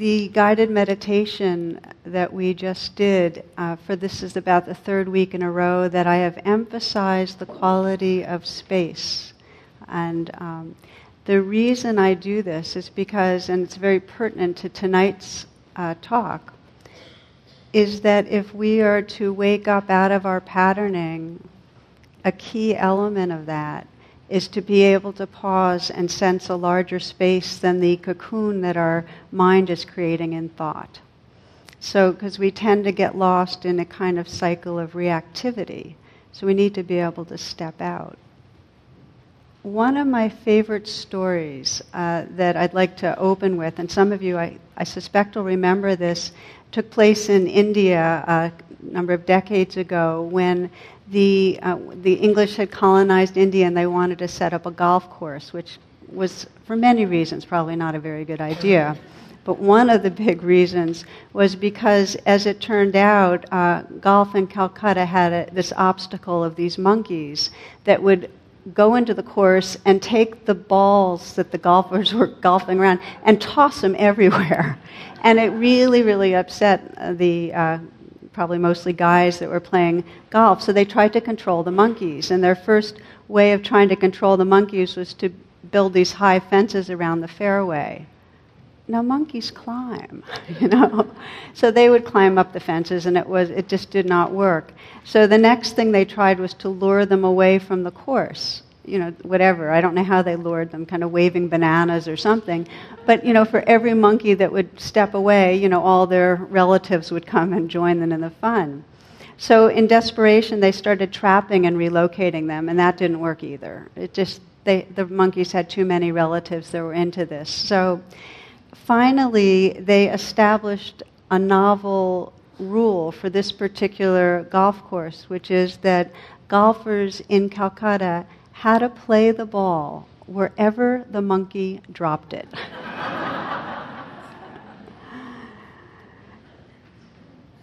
the guided meditation that we just did, uh, for this is about the third week in a row that I have emphasized the quality of space. And um, the reason I do this is because, and it's very pertinent to tonight's uh, talk, is that if we are to wake up out of our patterning, a key element of that is to be able to pause and sense a larger space than the cocoon that our mind is creating in thought. So, because we tend to get lost in a kind of cycle of reactivity, so we need to be able to step out. One of my favorite stories uh, that I'd like to open with, and some of you I, I suspect will remember this, took place in India a number of decades ago when the, uh, the English had colonized India and they wanted to set up a golf course, which was, for many reasons, probably not a very good idea. But one of the big reasons was because, as it turned out, uh, golf in Calcutta had a, this obstacle of these monkeys that would go into the course and take the balls that the golfers were golfing around and toss them everywhere. And it really, really upset the uh, probably mostly guys that were playing golf. So they tried to control the monkeys. And their first way of trying to control the monkeys was to build these high fences around the fairway. Now monkeys climb, you know. So they would climb up the fences and it was it just did not work. So the next thing they tried was to lure them away from the course you know, whatever. I don't know how they lured them, kind of waving bananas or something. But, you know, for every monkey that would step away, you know, all their relatives would come and join them in the fun. So in desperation, they started trapping and relocating them, and that didn't work either. It just, they, the monkeys had too many relatives that were into this. So finally, they established a novel rule for this particular golf course, which is that golfers in Calcutta how to play the ball wherever the monkey dropped it.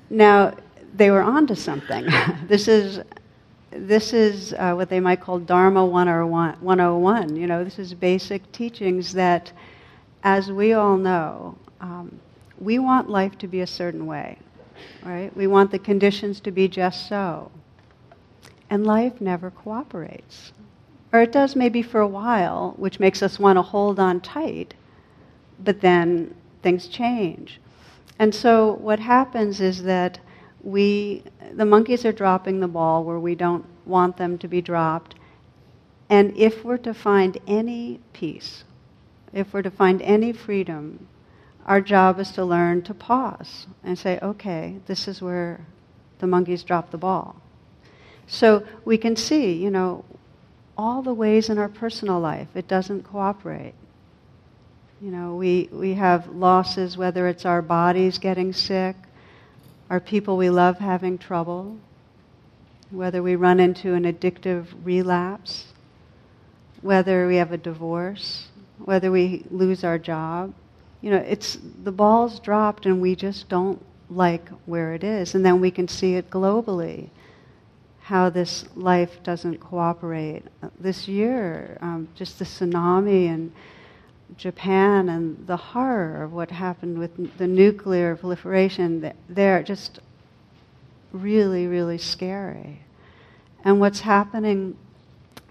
now, they were onto something. this is this is uh, what they might call Dharma 101. You know, this is basic teachings that, as we all know, um, we want life to be a certain way, right? We want the conditions to be just so. And life never cooperates. Or it does maybe for a while, which makes us want to hold on tight, but then things change. And so what happens is that we, the monkeys are dropping the ball where we don't want them to be dropped. And if we're to find any peace, if we're to find any freedom, our job is to learn to pause and say, okay, this is where the monkeys drop the ball. So we can see, you know, all the ways in our personal life it doesn't cooperate. You know, we, we have losses, whether it's our bodies getting sick, our people we love having trouble, whether we run into an addictive relapse, whether we have a divorce, whether we lose our job. You know, it's the ball's dropped and we just don't like where it is. And then we can see it globally how this life doesn't cooperate. This year, um, just the tsunami in Japan and the horror of what happened with the nuclear proliferation there, just really, really scary. And what's happening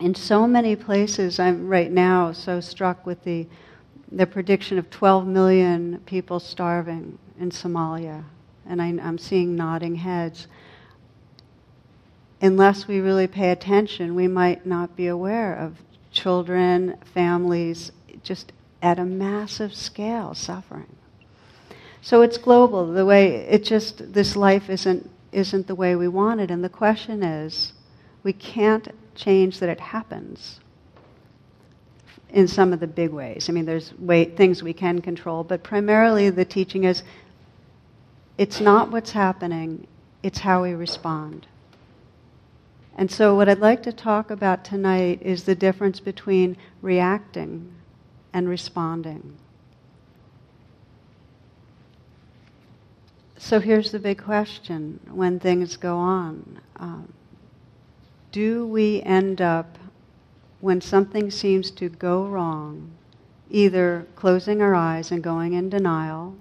in so many places, I'm right now so struck with the, the prediction of 12 million people starving in Somalia. And I, I'm seeing nodding heads unless we really pay attention, we might not be aware of children, families, just at a massive scale suffering. So it's global. The way it just this life isn't isn't the way we want it, and the question is, we can't change that it happens. In some of the big ways, I mean, there's way, things we can control, but primarily the teaching is, it's not what's happening; it's how we respond. And so, what I'd like to talk about tonight is the difference between reacting and responding. So, here's the big question when things go on um, Do we end up, when something seems to go wrong, either closing our eyes and going in denial,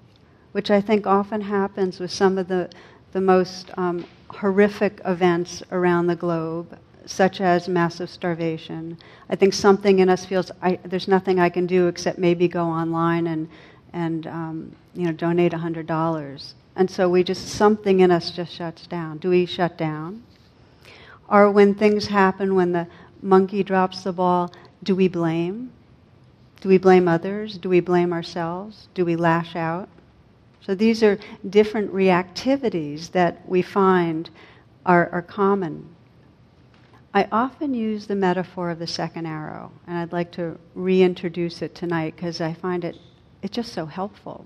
which I think often happens with some of the, the most um, horrific events around the globe, such as massive starvation. I think something in us feels I, there's nothing I can do except maybe go online and, and um, you know, donate $100. And so we just, something in us just shuts down. Do we shut down? Or when things happen, when the monkey drops the ball, do we blame? Do we blame others? Do we blame ourselves? Do we lash out? So these are different reactivities that we find are, are common. I often use the metaphor of the second arrow, and I'd like to reintroduce it tonight because I find it it's just so helpful.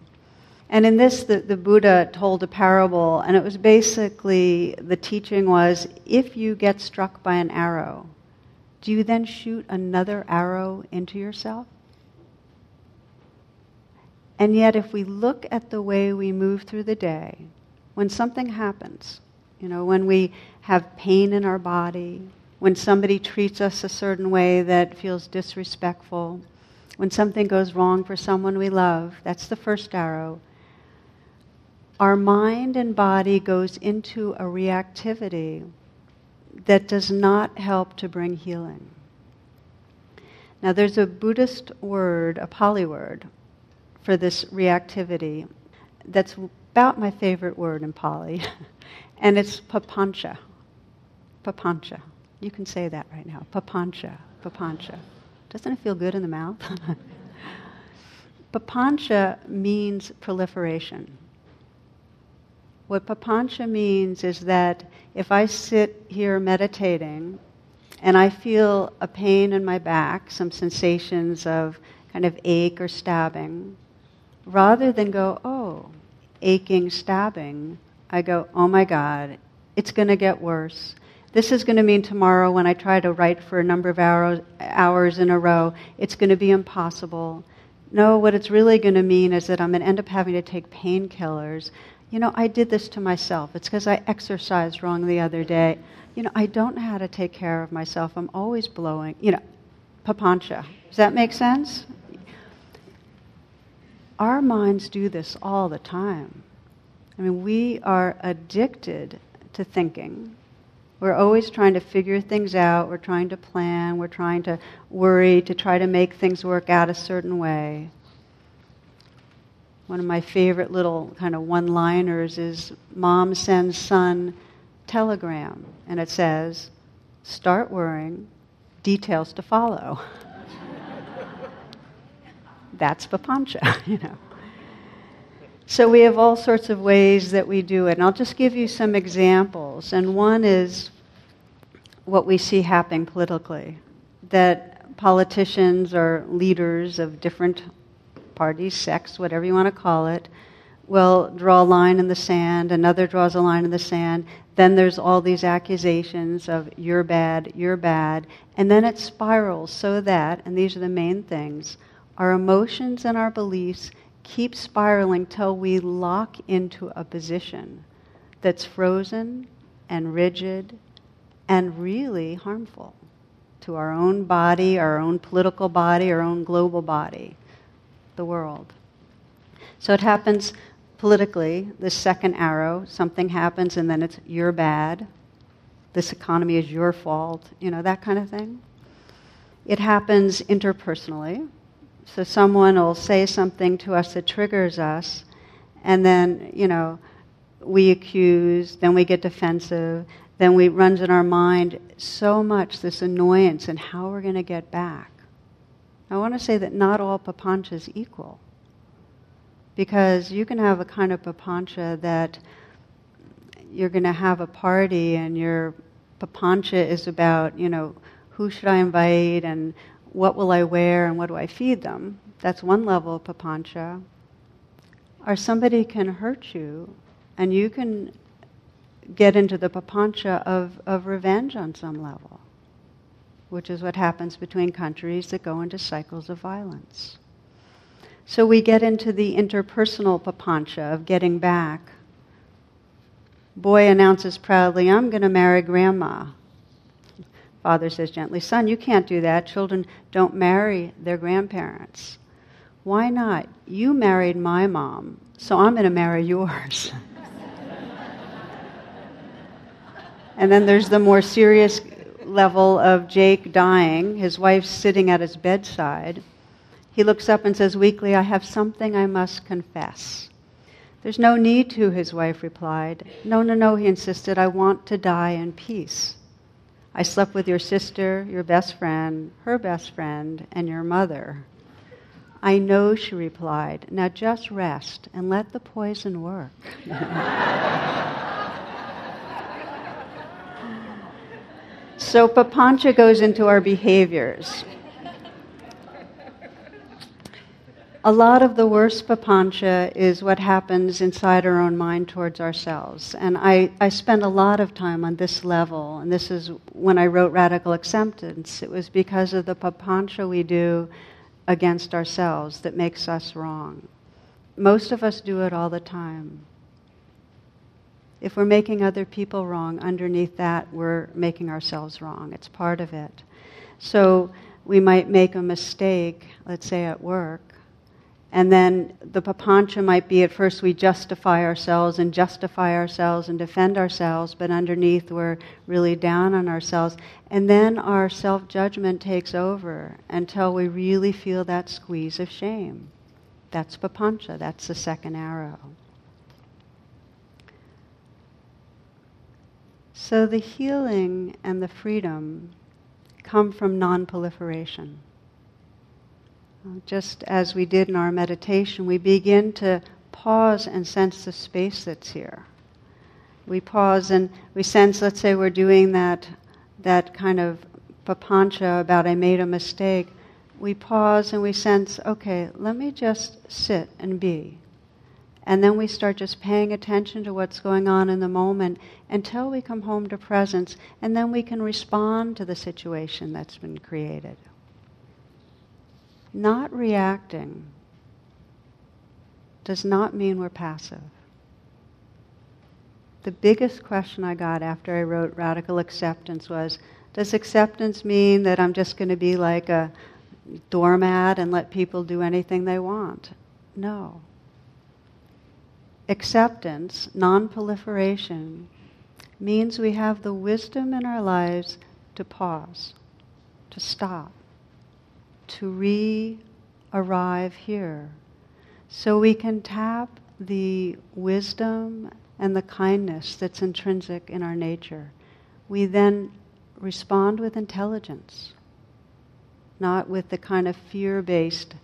And in this, the, the Buddha told a parable, and it was basically the teaching was if you get struck by an arrow, do you then shoot another arrow into yourself? And yet, if we look at the way we move through the day, when something happens, you know, when we have pain in our body, when somebody treats us a certain way that feels disrespectful, when something goes wrong for someone we love, that's the first arrow our mind and body goes into a reactivity that does not help to bring healing. Now, there's a Buddhist word, a Pali word, for this reactivity that's about my favorite word in Pali, and it's papancha. Papancha. You can say that right now. Papancha. Papancha. Doesn't it feel good in the mouth? papancha means proliferation. What papancha means is that if I sit here meditating and I feel a pain in my back, some sensations of kind of ache or stabbing, rather than go, oh, aching, stabbing, I go, oh my God, it's going to get worse. This is going to mean tomorrow when I try to write for a number of hours, hours in a row, it's going to be impossible. No, what it's really going to mean is that I'm going to end up having to take painkillers you know, I did this to myself. It's because I exercised wrong the other day. You know, I don't know how to take care of myself. I'm always blowing. You know, papancha. Does that make sense? Our minds do this all the time. I mean, we are addicted to thinking. We're always trying to figure things out. We're trying to plan. We're trying to worry to try to make things work out a certain way. One of my favorite little kind of one liners is Mom sends son telegram, and it says, Start worrying, details to follow. That's papancha, you know. So we have all sorts of ways that we do it. And I'll just give you some examples. And one is what we see happening politically that politicians or leaders of different parties, sects, whatever you want to call it, will draw a line in the sand, another draws a line in the sand, then there's all these accusations of you're bad, you're bad, and then it spirals so that, and these are the main things, our emotions and our beliefs keep spiraling till we lock into a position that's frozen and rigid and really harmful to our own body, our own political body, our own global body the world. So it happens politically, the second arrow, something happens and then it's you're bad. This economy is your fault, you know, that kind of thing. It happens interpersonally. So someone will say something to us that triggers us, and then, you know, we accuse, then we get defensive, then we runs in our mind so much this annoyance and how we're going to get back. I want to say that not all papancha is equal. Because you can have a kind of papancha that you're going to have a party and your papancha is about, you know, who should I invite and what will I wear and what do I feed them. That's one level of papancha. Or somebody can hurt you and you can get into the papancha of, of revenge on some level which is what happens between countries that go into cycles of violence. So we get into the interpersonal papancha of getting back. Boy announces proudly, I'm going to marry grandma. Father says gently, Son, you can't do that. Children don't marry their grandparents. Why not? You married my mom, so I'm going to marry yours. and then there's the more serious level of Jake dying, his wife sitting at his bedside. He looks up and says weakly, I have something I must confess. There's no need to, his wife replied. No, no, no, he insisted. I want to die in peace. I slept with your sister, your best friend, her best friend, and your mother. I know, she replied. Now just rest and let the poison work. so Papancha goes into our behaviors. A lot of the worst papancha is what happens inside our own mind towards ourselves. And I, I spend a lot of time on this level, and this is when I wrote Radical Acceptance. It was because of the papancha we do against ourselves that makes us wrong. Most of us do it all the time. If we're making other people wrong, underneath that, we're making ourselves wrong. It's part of it. So we might make a mistake, let's say at work, and then the papancha might be at first we justify ourselves and justify ourselves and defend ourselves, but underneath we're really down on ourselves. And then our self judgment takes over until we really feel that squeeze of shame. That's papancha, that's the second arrow. So the healing and the freedom come from non proliferation. Uh, just as we did in our meditation, we begin to pause and sense the space that's here. We pause and we sense, let's say we're doing that, that kind of papancha about I made a mistake. We pause and we sense, okay, let me just sit and be. And then we start just paying attention to what's going on in the moment until we come home to presence, and then we can respond to the situation that's been created not reacting does not mean we're passive. The biggest question I got after I wrote Radical Acceptance was Does acceptance mean that I'm just going to be like a doormat and let people do anything they want? No. Acceptance, non proliferation, means we have the wisdom in our lives to pause, to stop to re arrive here. So we can tap the wisdom and the kindness that's intrinsic in our nature. We then respond with intelligence, not with the kind of fear based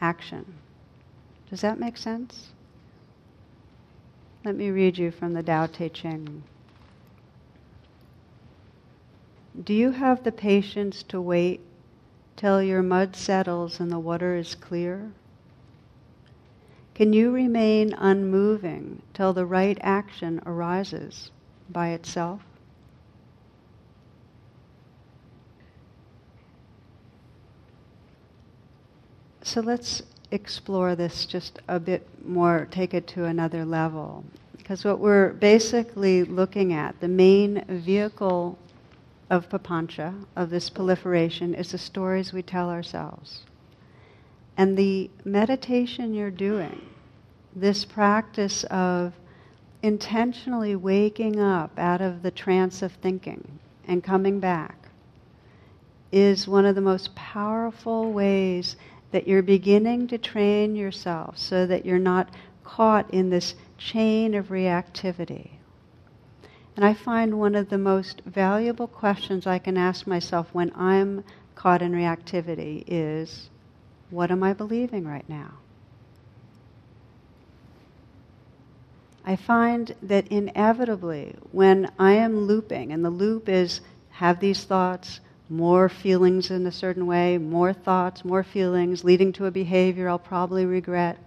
action. Does that make sense? Let me read you from the Tao Te Ching. Do you have the patience to wait till your mud settles and the water is clear? Can you remain unmoving till the right action arises by itself? So let's explore this just a bit more, take it to another level. Because what we're basically looking at, the main vehicle of papancha, of this proliferation, is the stories we tell ourselves. And the meditation you're doing, this practice of intentionally waking up out of the trance of thinking and coming back, is one of the most powerful ways that you're beginning to train yourself so that you're not caught in this chain of reactivity. And I find one of the most valuable questions I can ask myself when I'm caught in reactivity is what am I believing right now? I find that inevitably, when I am looping, and the loop is have these thoughts, more feelings in a certain way, more thoughts, more feelings, leading to a behavior I'll probably regret.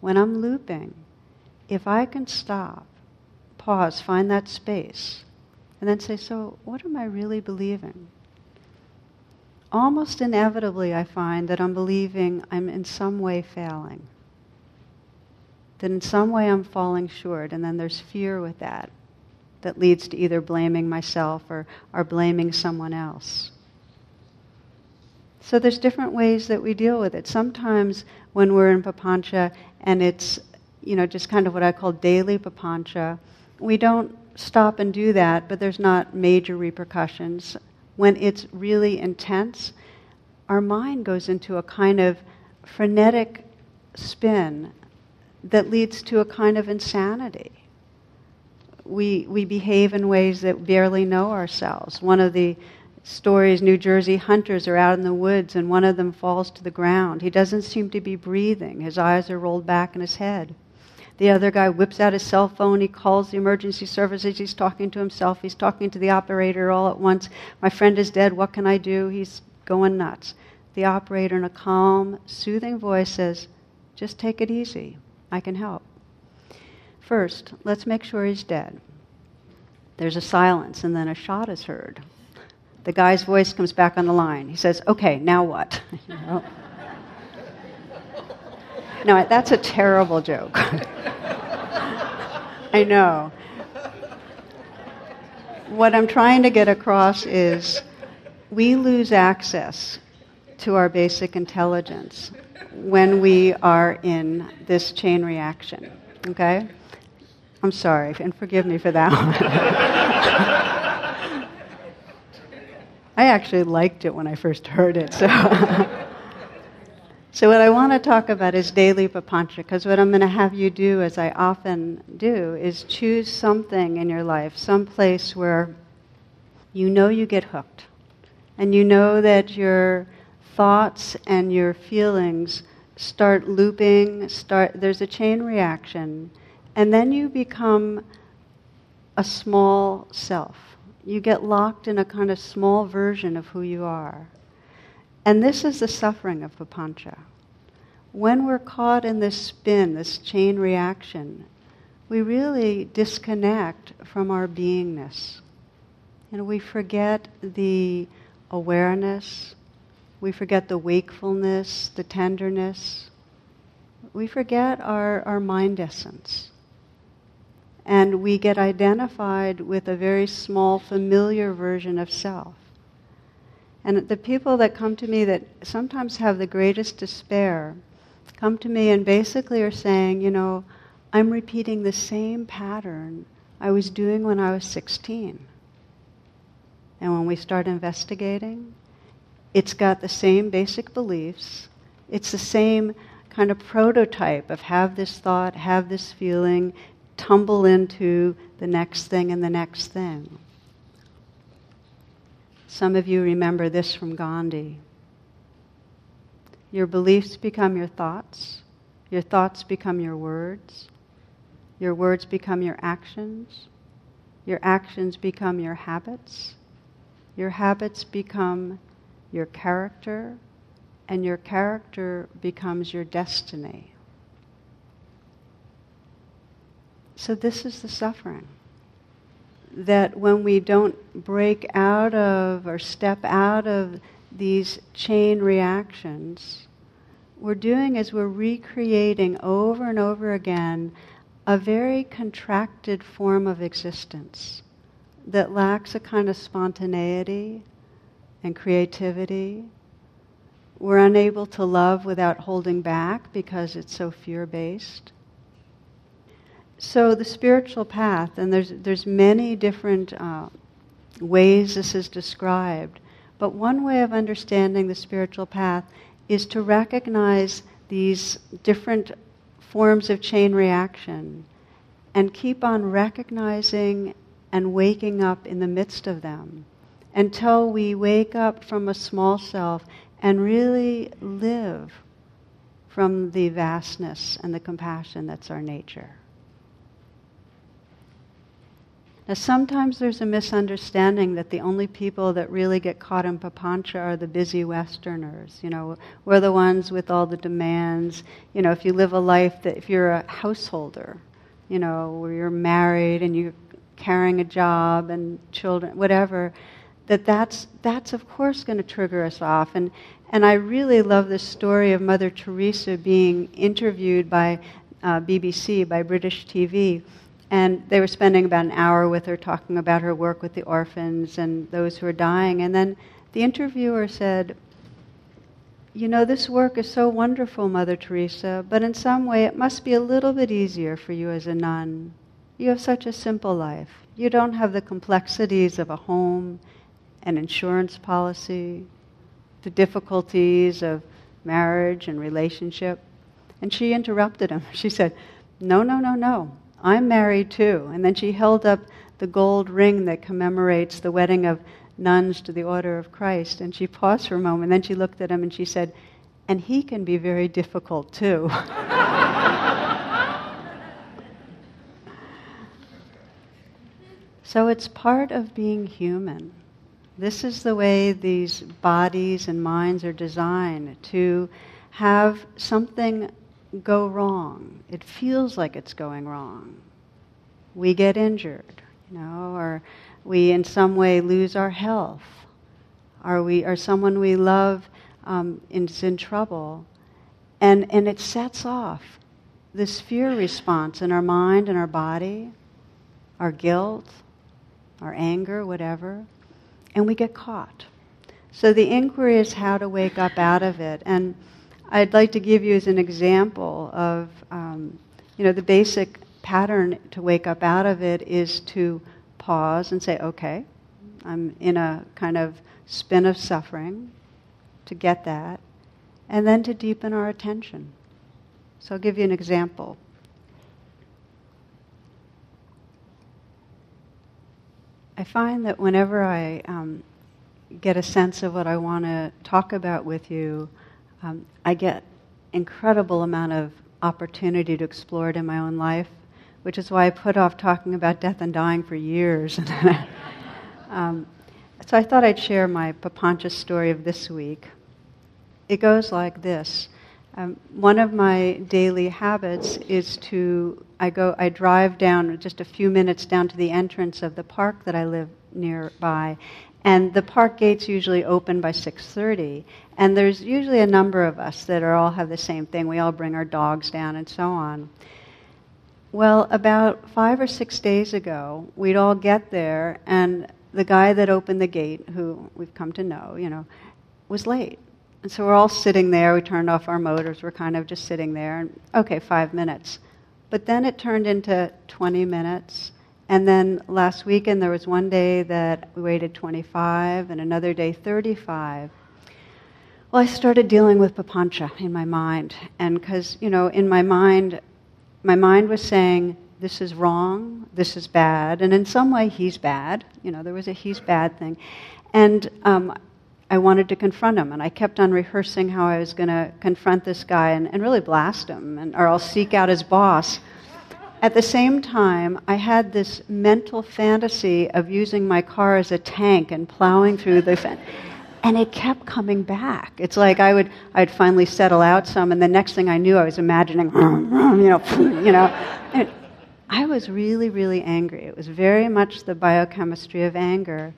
When I'm looping, if I can stop pause, find that space, and then say, So, what am I really believing? Almost inevitably, I find that I'm believing I'm in some way failing. That in some way I'm falling short, and then there's fear with that that leads to either blaming myself or, or blaming someone else. So there's different ways that we deal with it. Sometimes when we're in papancha and it's you know, just kind of what I call daily papancha. We don't stop and do that, but there's not major repercussions. When it's really intense, our mind goes into a kind of frenetic spin that leads to a kind of insanity. We, we behave in ways that barely know ourselves. One of the stories New Jersey hunters are out in the woods and one of them falls to the ground. He doesn't seem to be breathing, his eyes are rolled back in his head. The other guy whips out his cell phone. He calls the emergency services. He's talking to himself. He's talking to the operator all at once. My friend is dead. What can I do? He's going nuts. The operator, in a calm, soothing voice, says, Just take it easy. I can help. First, let's make sure he's dead. There's a silence, and then a shot is heard. The guy's voice comes back on the line. He says, Okay, now what? you know? No, that's a terrible joke. I know. What I'm trying to get across is we lose access to our basic intelligence when we are in this chain reaction. Okay? I'm sorry, and forgive me for that one. I actually liked it when I first heard it, so. So, what I want to talk about is daily papancha, because what I'm going to have you do, as I often do, is choose something in your life, some place where you know you get hooked, and you know that your thoughts and your feelings start looping, start, there's a chain reaction, and then you become a small self. You get locked in a kind of small version of who you are. And this is the suffering of papancha. When we're caught in this spin, this chain reaction, we really disconnect from our beingness. And we forget the awareness, we forget the wakefulness, the tenderness. We forget our, our mind essence. And we get identified with a very small, familiar version of self. And the people that come to me that sometimes have the greatest despair come to me and basically are saying, you know, I'm repeating the same pattern I was doing when I was 16. And when we start investigating, it's got the same basic beliefs. It's the same kind of prototype of have this thought, have this feeling, tumble into the next thing and the next thing. Some of you remember this from Gandhi. Your beliefs become your thoughts, your thoughts become your words, your words become your actions, your actions become your habits, your habits become your character, and your character becomes your destiny. So, this is the suffering that when we don't break out of or step out of these chain reactions, we're doing is we're recreating over and over again a very contracted form of existence that lacks a kind of spontaneity and creativity. We're unable to love without holding back because it's so fear based. So the spiritual path, and there's there's many different uh, ways this is described, but one way of understanding the spiritual path is to recognize these different forms of chain reaction and keep on recognizing and waking up in the midst of them until we wake up from a small self and really live from the vastness and the compassion that's our nature. Now, sometimes there's a misunderstanding that the only people that really get caught in papancha are the busy Westerners. You know, we're the ones with all the demands. You know, if you live a life that, if you're a householder, you know, where you're married and you're carrying a job and children, whatever, that that's, that's of course going to trigger us off. And, and I really love the story of Mother Teresa being interviewed by uh, BBC, by British TV and they were spending about an hour with her talking about her work with the orphans and those who are dying. And then the interviewer said, you know, this work is so wonderful, Mother Teresa, but in some way it must be a little bit easier for you as a nun. You have such a simple life. You don't have the complexities of a home, an insurance policy, the difficulties of marriage and relationship. And she interrupted him. She said, No, no, no, no. I'm married too. And then she held up the gold ring that commemorates the wedding of nuns to the Order of Christ. And she paused for a moment. Then she looked at him and she said, And he can be very difficult too. so it's part of being human. This is the way these bodies and minds are designed to have something go wrong. It feels like it's going wrong. We get injured, you know, or we in some way lose our health, or we or someone we love um, is in trouble, and and it sets off this fear response in our mind and our body, our guilt, our anger, whatever, and we get caught. So the inquiry is how to wake up out of it, and I'd like to give you as an example of, um, you know, the basic pattern to wake up out of it is to pause and say, okay, I'm in a kind of spin of suffering, to get that, and then to deepen our attention. So I'll give you an example. I find that whenever I um, get a sense of what I want to talk about with you, um, I get incredible amount of opportunity to explore it in my own life, which is why I put off talking about death and dying for years. um, so I thought I'd share my Papancha story of this week. It goes like this. Um, one of my daily habits is to I go I drive down just a few minutes down to the entrance of the park that I live nearby, and the park gates usually open by 6:30 and there's usually a number of us that are all have the same thing. We all bring our dogs down and so on. Well about 5 or 6 days ago we'd all get there and the guy that opened the gate who we've come to know you know was late. And so we're all sitting there. We turned off our motors. We're kind of just sitting there. And okay 5 minutes. But then it turned into 20 minutes and then last weekend, there was one day that we waited 25, and another day 35. Well, I started dealing with Papancha in my mind. And because, you know, in my mind, my mind was saying, this is wrong, this is bad, and in some way, he's bad. You know, there was a he's bad thing. And um, I wanted to confront him, and I kept on rehearsing how I was going to confront this guy and, and really blast him, and, or I'll seek out his boss at the same time, I had this mental fantasy of using my car as a tank and plowing through the fence. And it kept coming back. It's like I would, I'd finally settle out some, and the next thing I knew, I was imagining, you know, you know. And I was really, really angry. It was very much the biochemistry of anger.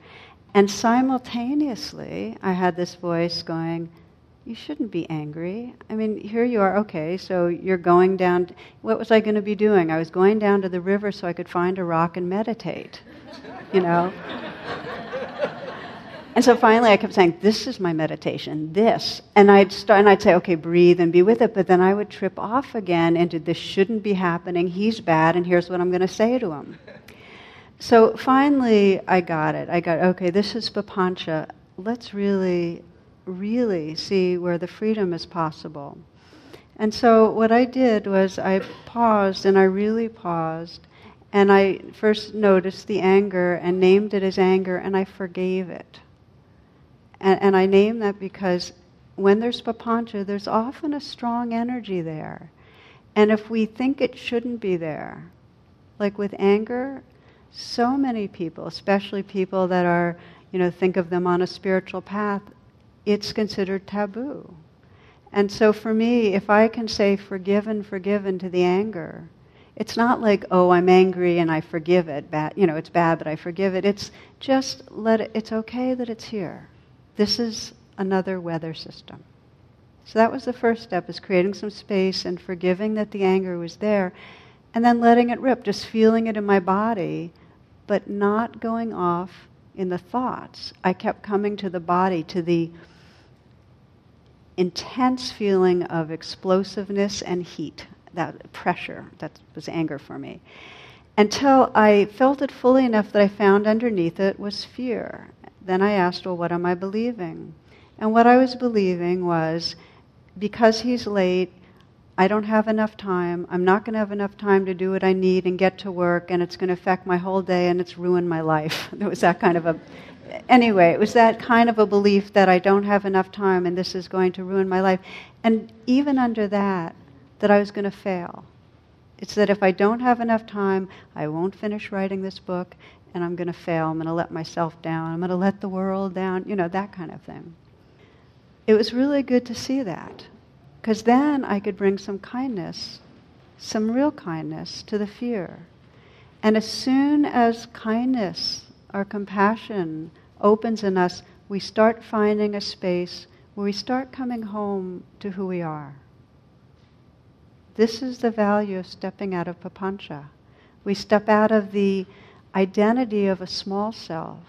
And simultaneously, I had this voice going, you shouldn't be angry. I mean, here you are, okay, so you're going down. what was I going to be doing? I was going down to the river so I could find a rock and meditate, you know? and so finally I kept saying, This is my meditation, this. And I'd, start, and I'd say, Okay, breathe and be with it. But then I would trip off again into this shouldn't be happening, he's bad, and here's what I'm going to say to him. So finally I got it. I got, okay, this is Papancha. Let's really really see where the freedom is possible. And so what I did was I paused and I really paused and I first noticed the anger and named it as anger and I forgave it. And, and I name that because when there's papancha, there's often a strong energy there. And if we think it shouldn't be there, like with anger, so many people, especially people that are, you know, think of them on a spiritual path, it's considered taboo. And so for me, if I can say forgiven, forgiven to the anger, it's not like, oh, I'm angry and I forgive it. Bad, you know, it's bad, but I forgive it. It's just let it, it's okay that it's here. This is another weather system. So that was the first step, is creating some space and forgiving that the anger was there, and then letting it rip, just feeling it in my body, but not going off in the thoughts. I kept coming to the body, to the intense feeling of explosiveness and heat, that pressure, that was anger for me. Until I felt it fully enough that I found underneath it was fear. Then I asked, Well, what am I believing? And what I was believing was because he's late, I don't have enough time. I'm not going to have enough time to do what I need and get to work, and it's going to affect my whole day and it's ruined my life. There was that kind of a. Anyway, it was that kind of a belief that I don't have enough time and this is going to ruin my life. And even under that, that I was going to fail. It's that if I don't have enough time, I won't finish writing this book and I'm going to fail. I'm going to let myself down. I'm going to let the world down, you know, that kind of thing. It was really good to see that because then I could bring some kindness, some real kindness to the fear. And as soon as kindness or compassion opens in us, we start finding a space where we start coming home to who we are. This is the value of stepping out of papancha. We step out of the identity of a small self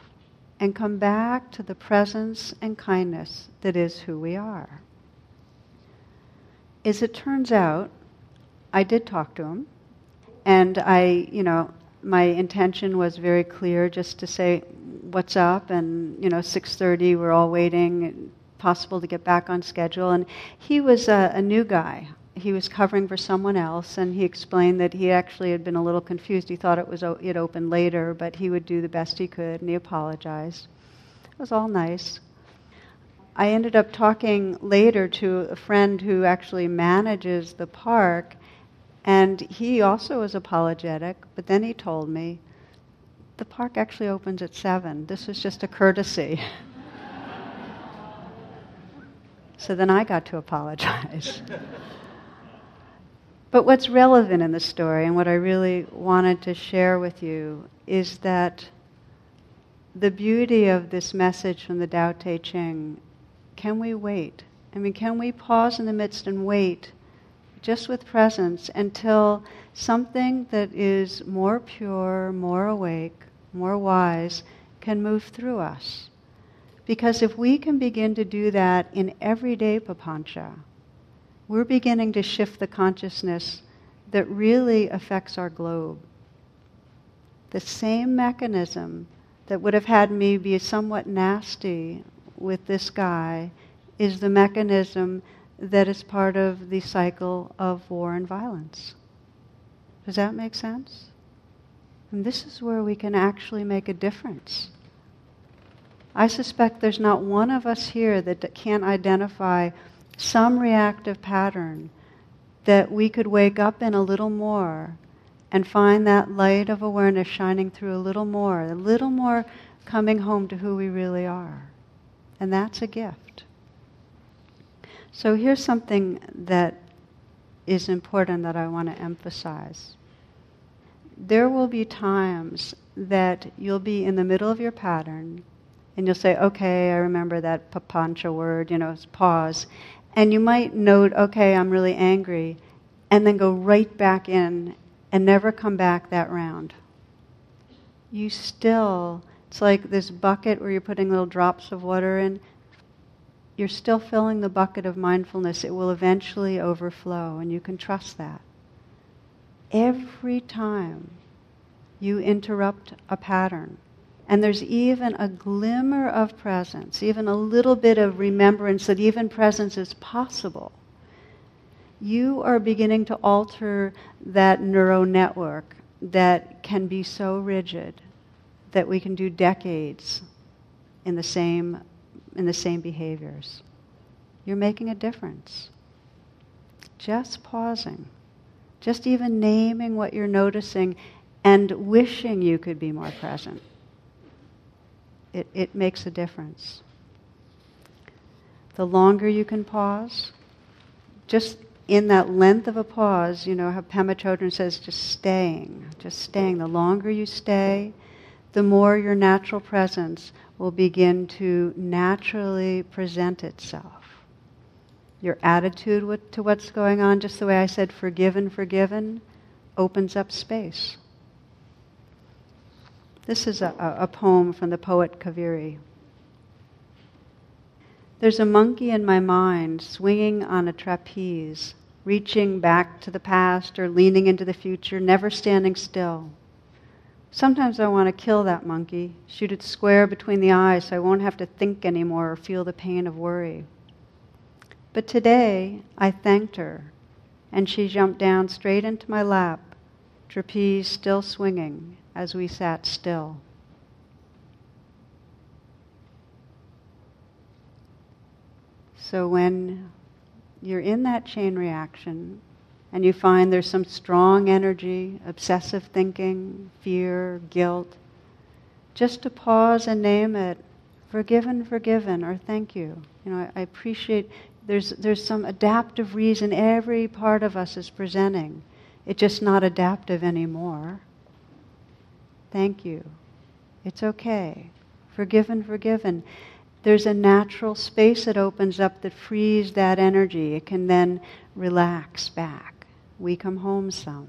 and come back to the presence and kindness that is who we are as it turns out, I did talk to him, and I, you know, my intention was very clear, just to say, "What's up?" and you know, 6:30, we're all waiting, possible to get back on schedule. And he was a, a new guy. He was covering for someone else, and he explained that he actually had been a little confused. He thought it was it opened later, but he would do the best he could, and he apologized. It was all nice. I ended up talking later to a friend who actually manages the park, and he also was apologetic, but then he told me the park actually opens at 7. This was just a courtesy. so then I got to apologize. but what's relevant in the story, and what I really wanted to share with you, is that the beauty of this message from the Tao Te Ching can we wait? I mean, can we pause in the midst and wait just with presence until something that is more pure, more awake, more wise can move through us? Because if we can begin to do that in everyday papancha, we're beginning to shift the consciousness that really affects our globe. The same mechanism that would have had me be somewhat nasty with this guy is the mechanism that is part of the cycle of war and violence. Does that make sense? And this is where we can actually make a difference. I suspect there's not one of us here that can't identify some reactive pattern that we could wake up in a little more and find that light of awareness shining through a little more, a little more coming home to who we really are. And that's a gift. So here's something that is important that I want to emphasize. There will be times that you'll be in the middle of your pattern and you'll say, okay, I remember that papancha word, you know, pause. And you might note, okay, I'm really angry, and then go right back in and never come back that round. You still it's like this bucket where you're putting little drops of water in. You're still filling the bucket of mindfulness. It will eventually overflow, and you can trust that. Every time you interrupt a pattern, and there's even a glimmer of presence, even a little bit of remembrance that even presence is possible, you are beginning to alter that neural network that can be so rigid that we can do decades in the same, in the same behaviors. You're making a difference. Just pausing, just even naming what you're noticing and wishing you could be more present. It, it makes a difference. The longer you can pause, just in that length of a pause, you know how Pema Chodron says, just staying, just staying. The longer you stay, the more your natural presence will begin to naturally present itself. Your attitude to what's going on, just the way I said, forgiven, forgiven, opens up space. This is a, a poem from the poet Kaviri. There's a monkey in my mind swinging on a trapeze, reaching back to the past or leaning into the future, never standing still. Sometimes I want to kill that monkey, shoot it square between the eyes so I won't have to think anymore or feel the pain of worry. But today I thanked her, and she jumped down straight into my lap, trapeze still swinging as we sat still. So when you're in that chain reaction, and you find there's some strong energy, obsessive thinking, fear, guilt, just to pause and name it, forgiven, forgiven, or thank you. You know, I, I appreciate there's, there's some adaptive reason every part of us is presenting. It's just not adaptive anymore. Thank you. It's okay. Forgiven, forgiven. There's a natural space that opens up that frees that energy. It can then relax back we come home some.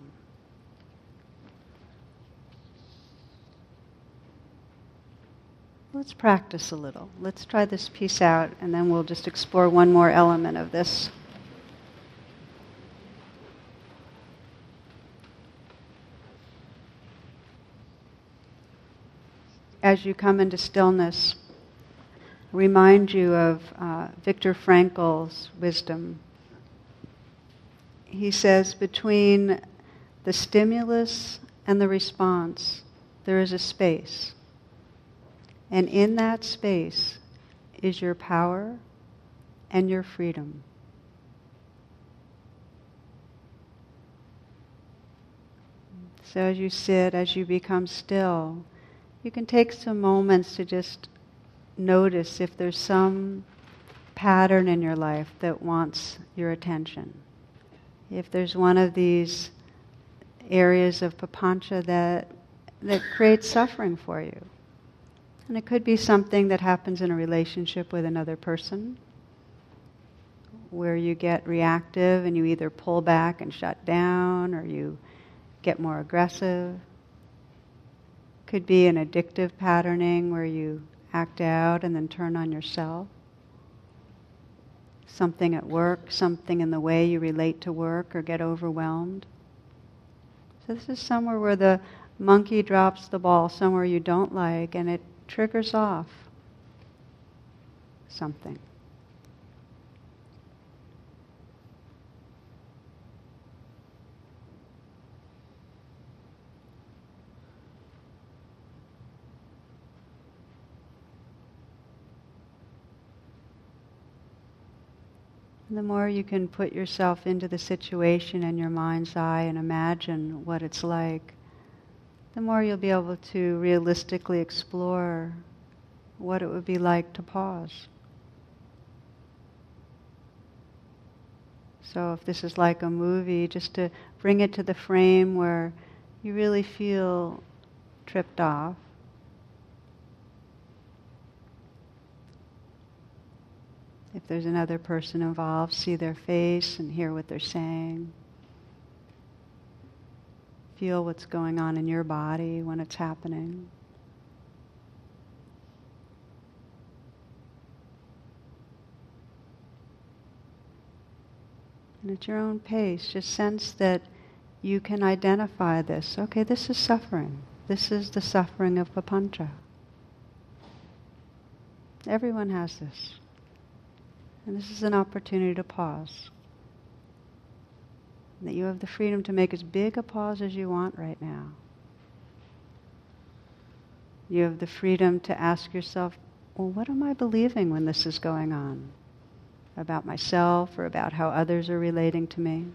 Let's practice a little. Let's try this piece out, and then we'll just explore one more element of this. As you come into stillness, remind you of uh, Viktor Frankl's wisdom he says between the stimulus and the response, there is a space. And in that space is your power and your freedom. So as you sit, as you become still, you can take some moments to just notice if there's some pattern in your life that wants your attention if there's one of these areas of papancha that, that creates suffering for you. And it could be something that happens in a relationship with another person where you get reactive and you either pull back and shut down or you get more aggressive. Could be an addictive patterning where you act out and then turn on yourself something at work, something in the way you relate to work or get overwhelmed. So this is somewhere where the monkey drops the ball, somewhere you don't like, and it triggers off something. The more you can put yourself into the situation in your mind's eye and imagine what it's like, the more you'll be able to realistically explore what it would be like to pause. So, if this is like a movie, just to bring it to the frame where you really feel tripped off If there's another person involved, see their face and hear what they're saying. Feel what's going on in your body when it's happening. And at your own pace, just sense that you can identify this. Okay, this is suffering. This is the suffering of papancha. Everyone has this. And this is an opportunity to pause. That you have the freedom to make as big a pause as you want right now. You have the freedom to ask yourself, well, what am I believing when this is going on? About myself or about how others are relating to me?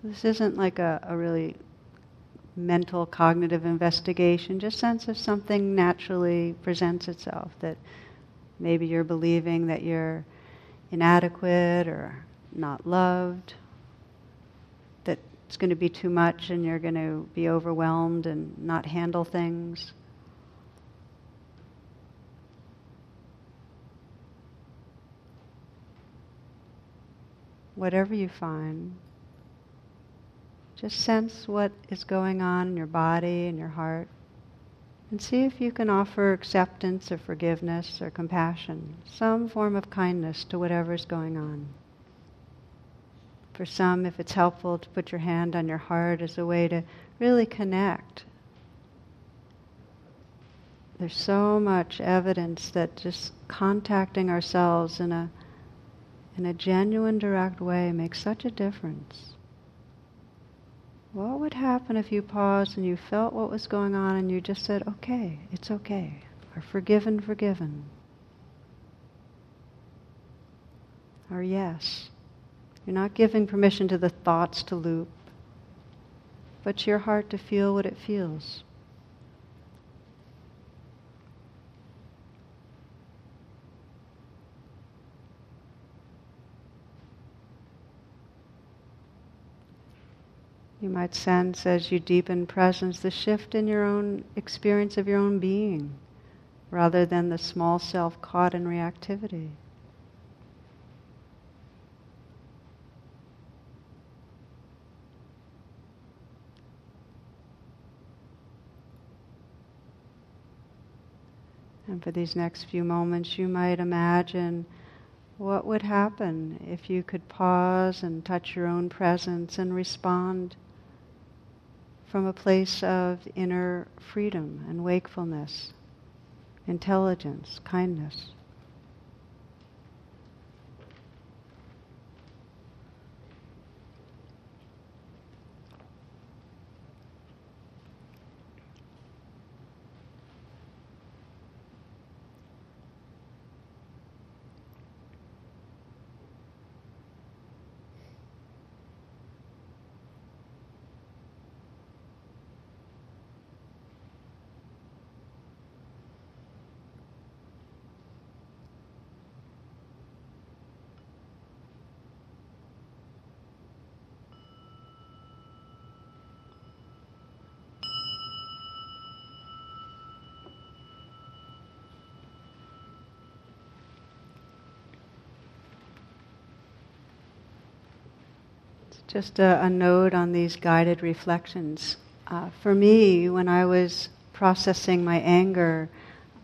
So this isn't like a, a really mental cognitive investigation, just sense if something naturally presents itself that maybe you're believing that you're inadequate or not loved, that it's going to be too much and you're going to be overwhelmed and not handle things. Whatever you find, just sense what is going on in your body and your heart. And see if you can offer acceptance or forgiveness or compassion, some form of kindness to whatever is going on. For some, if it's helpful to put your hand on your heart as a way to really connect. There's so much evidence that just contacting ourselves in a, in a genuine, direct way makes such a difference. What would happen if you paused and you felt what was going on and you just said, okay, it's okay, or forgiven, forgiven, or yes? You're not giving permission to the thoughts to loop, but to your heart to feel what it feels. You might sense as you deepen presence the shift in your own experience of your own being rather than the small self caught in reactivity. And for these next few moments, you might imagine what would happen if you could pause and touch your own presence and respond from a place of inner freedom and wakefulness, intelligence, kindness. Just a, a note on these guided reflections. Uh, for me, when I was processing my anger,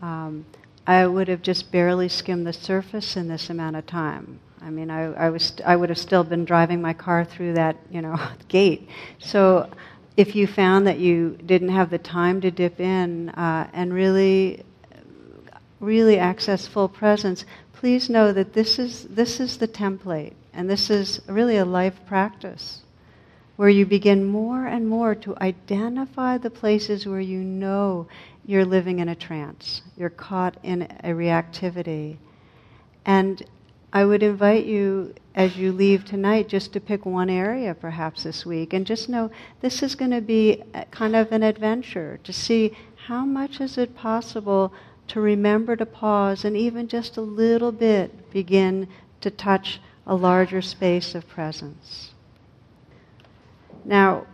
um, I would have just barely skimmed the surface in this amount of time. I mean, I, I, was, I would have still been driving my car through that, you know, gate. So, if you found that you didn't have the time to dip in uh, and really, really access full presence, please know that this is this is the template. And this is really a life practice where you begin more and more to identify the places where you know you're living in a trance, you're caught in a reactivity. And I would invite you as you leave tonight just to pick one area perhaps this week and just know this is going to be kind of an adventure to see how much is it possible to remember to pause and even just a little bit begin to touch a larger space of presence. Now,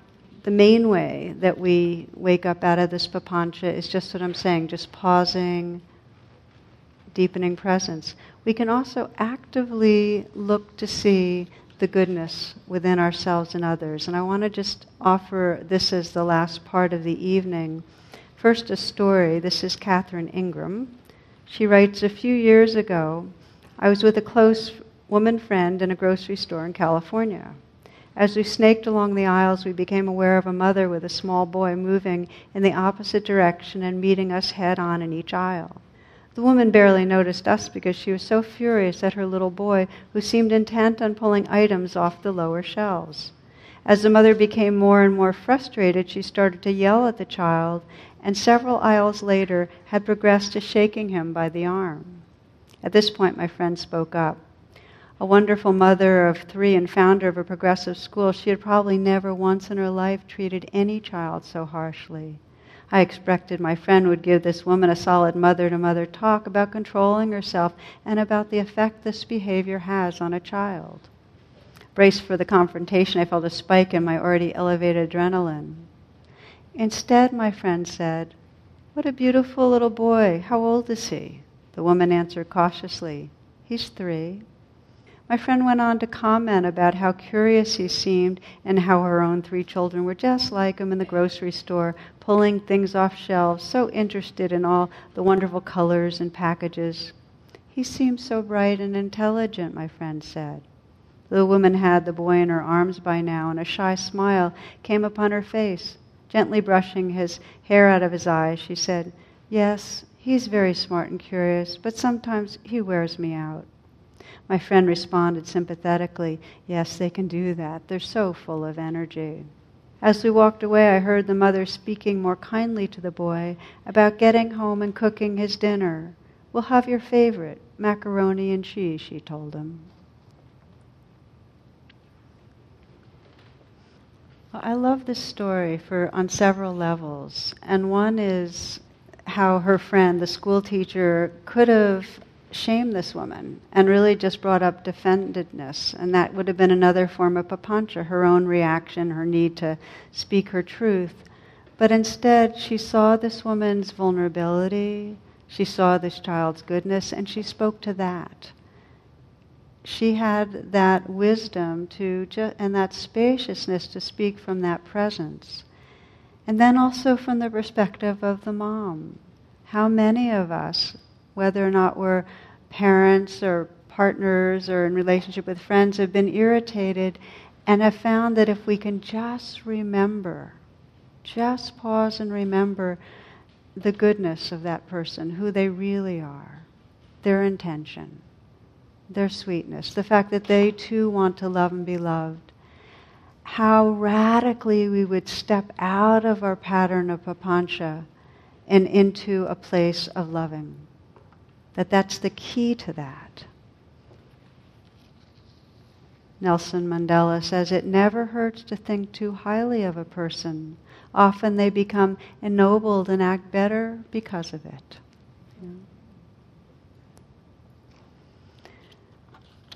the main way that we wake up out of this papancha is just what I'm saying, just pausing, deepening presence. We can also actively look to see the goodness within ourselves and others. And I want to just offer this as the last part of the evening. First, a story. This is Catherine Ingram. She writes A few years ago, I was with a close woman friend in a grocery store in California. As we snaked along the aisles, we became aware of a mother with a small boy moving in the opposite direction and meeting us head on in each aisle. The woman barely noticed us because she was so furious at her little boy, who seemed intent on pulling items off the lower shelves. As the mother became more and more frustrated, she started to yell at the child, and several aisles later had progressed to shaking him by the arm. At this point, my friend spoke up a wonderful mother of three and founder of a progressive school, she had probably never once in her life treated any child so harshly. I expected my friend would give this woman a solid mother to mother talk about controlling herself and about the effect this behavior has on a child. Braced for the confrontation, I felt a spike in my already elevated adrenaline. Instead, my friend said, What a beautiful little boy. How old is he? The woman answered cautiously, He's three. My friend went on to comment about how curious he seemed and how her own three children were just like him in the grocery store, pulling things off shelves, so interested in all the wonderful colors and packages. He seemed so bright and intelligent, my friend said. The woman had the boy in her arms by now, and a shy smile came upon her face. Gently brushing his hair out of his eyes, she said, Yes, he's very smart and curious, but sometimes he wears me out. My friend responded sympathetically, Yes, they can do that. They're so full of energy. As we walked away, I heard the mother speaking more kindly to the boy about getting home and cooking his dinner. We'll have your favorite, macaroni and cheese, she told him. I love this story for on several levels, and one is how her friend, the school teacher, could have shame this woman and really just brought up defendedness. And that would have been another form of papancha, her own reaction, her need to speak her truth. But instead, she saw this woman's vulnerability, she saw this child's goodness, and she spoke to that. She had that wisdom to ju- and that spaciousness to speak from that presence. And then also from the perspective of the mom. How many of us, whether or not we're parents or partners or in relationship with friends have been irritated and have found that if we can just remember, just pause and remember the goodness of that person, who they really are, their intention, their sweetness, the fact that they too want to love and be loved, how radically we would step out of our pattern of papancha and into a place of loving that that's the key to that. Nelson Mandela says it never hurts to think too highly of a person. Often they become ennobled and act better because of it.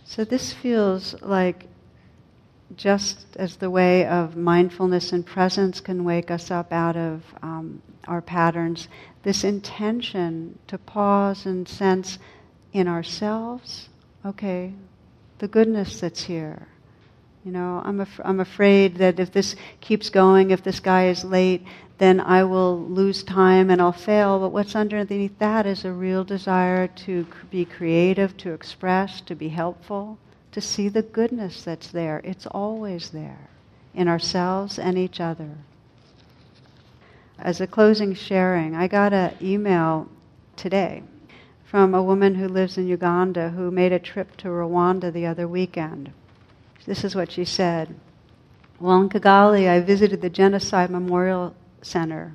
So this feels like just as the way of mindfulness and presence can wake us up out of um, our patterns, this intention to pause and sense in ourselves, okay, the goodness that's here. You know, I'm, af- I'm afraid that if this keeps going, if this guy is late, then I will lose time and I'll fail. But what's underneath that is a real desire to be creative, to express, to be helpful, to see the goodness that's there. It's always there in ourselves and each other as a closing sharing, I got an email today from a woman who lives in Uganda who made a trip to Rwanda the other weekend. This is what she said. While in Kigali, I visited the Genocide Memorial Center.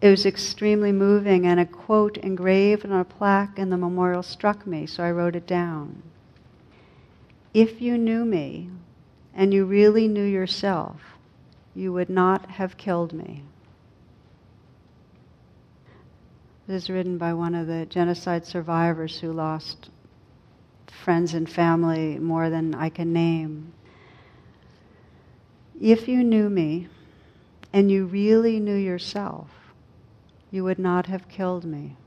It was extremely moving, and a quote engraved on a plaque in the memorial struck me, so I wrote it down. If you knew me, and you really knew yourself, you would not have killed me. This is written by one of the genocide survivors who lost friends and family more than I can name. If you knew me and you really knew yourself, you would not have killed me.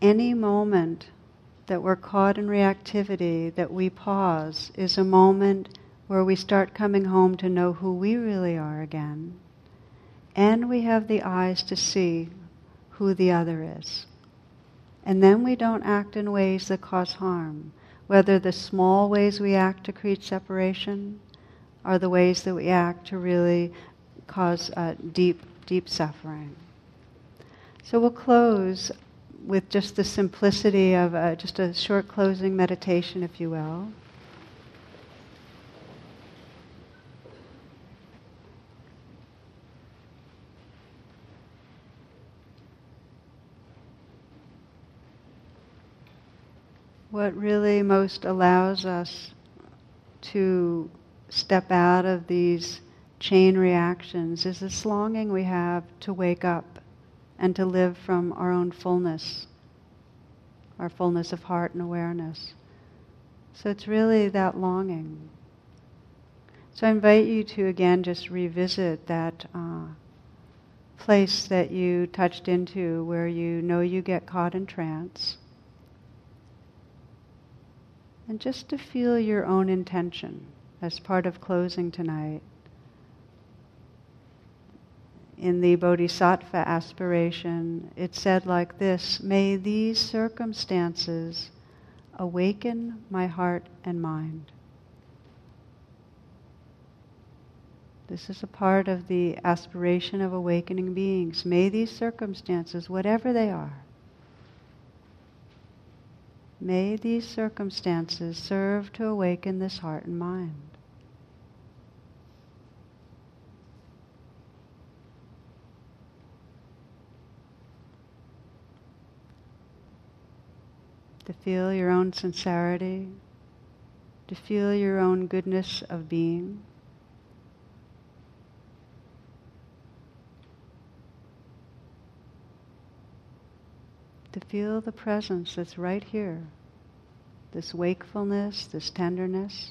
Any moment that we're caught in reactivity, that we pause, is a moment where we start coming home to know who we really are again and we have the eyes to see who the other is. And then we don't act in ways that cause harm, whether the small ways we act to create separation are the ways that we act to really cause uh, deep, deep suffering. So we'll close with just the simplicity of uh, just a short closing meditation, if you will. What really most allows us to step out of these chain reactions is this longing we have to wake up and to live from our own fullness, our fullness of heart and awareness. So it's really that longing. So I invite you to again just revisit that uh, place that you touched into where you know you get caught in trance And just to feel your own intention as part of closing tonight. In the Bodhisattva aspiration, it said like this May these circumstances awaken my heart and mind. This is a part of the aspiration of awakening beings. May these circumstances, whatever they are, may these circumstances serve to awaken this heart and mind. To feel your own sincerity, to feel your own goodness of being. To feel the presence that's right here. This wakefulness, this tenderness.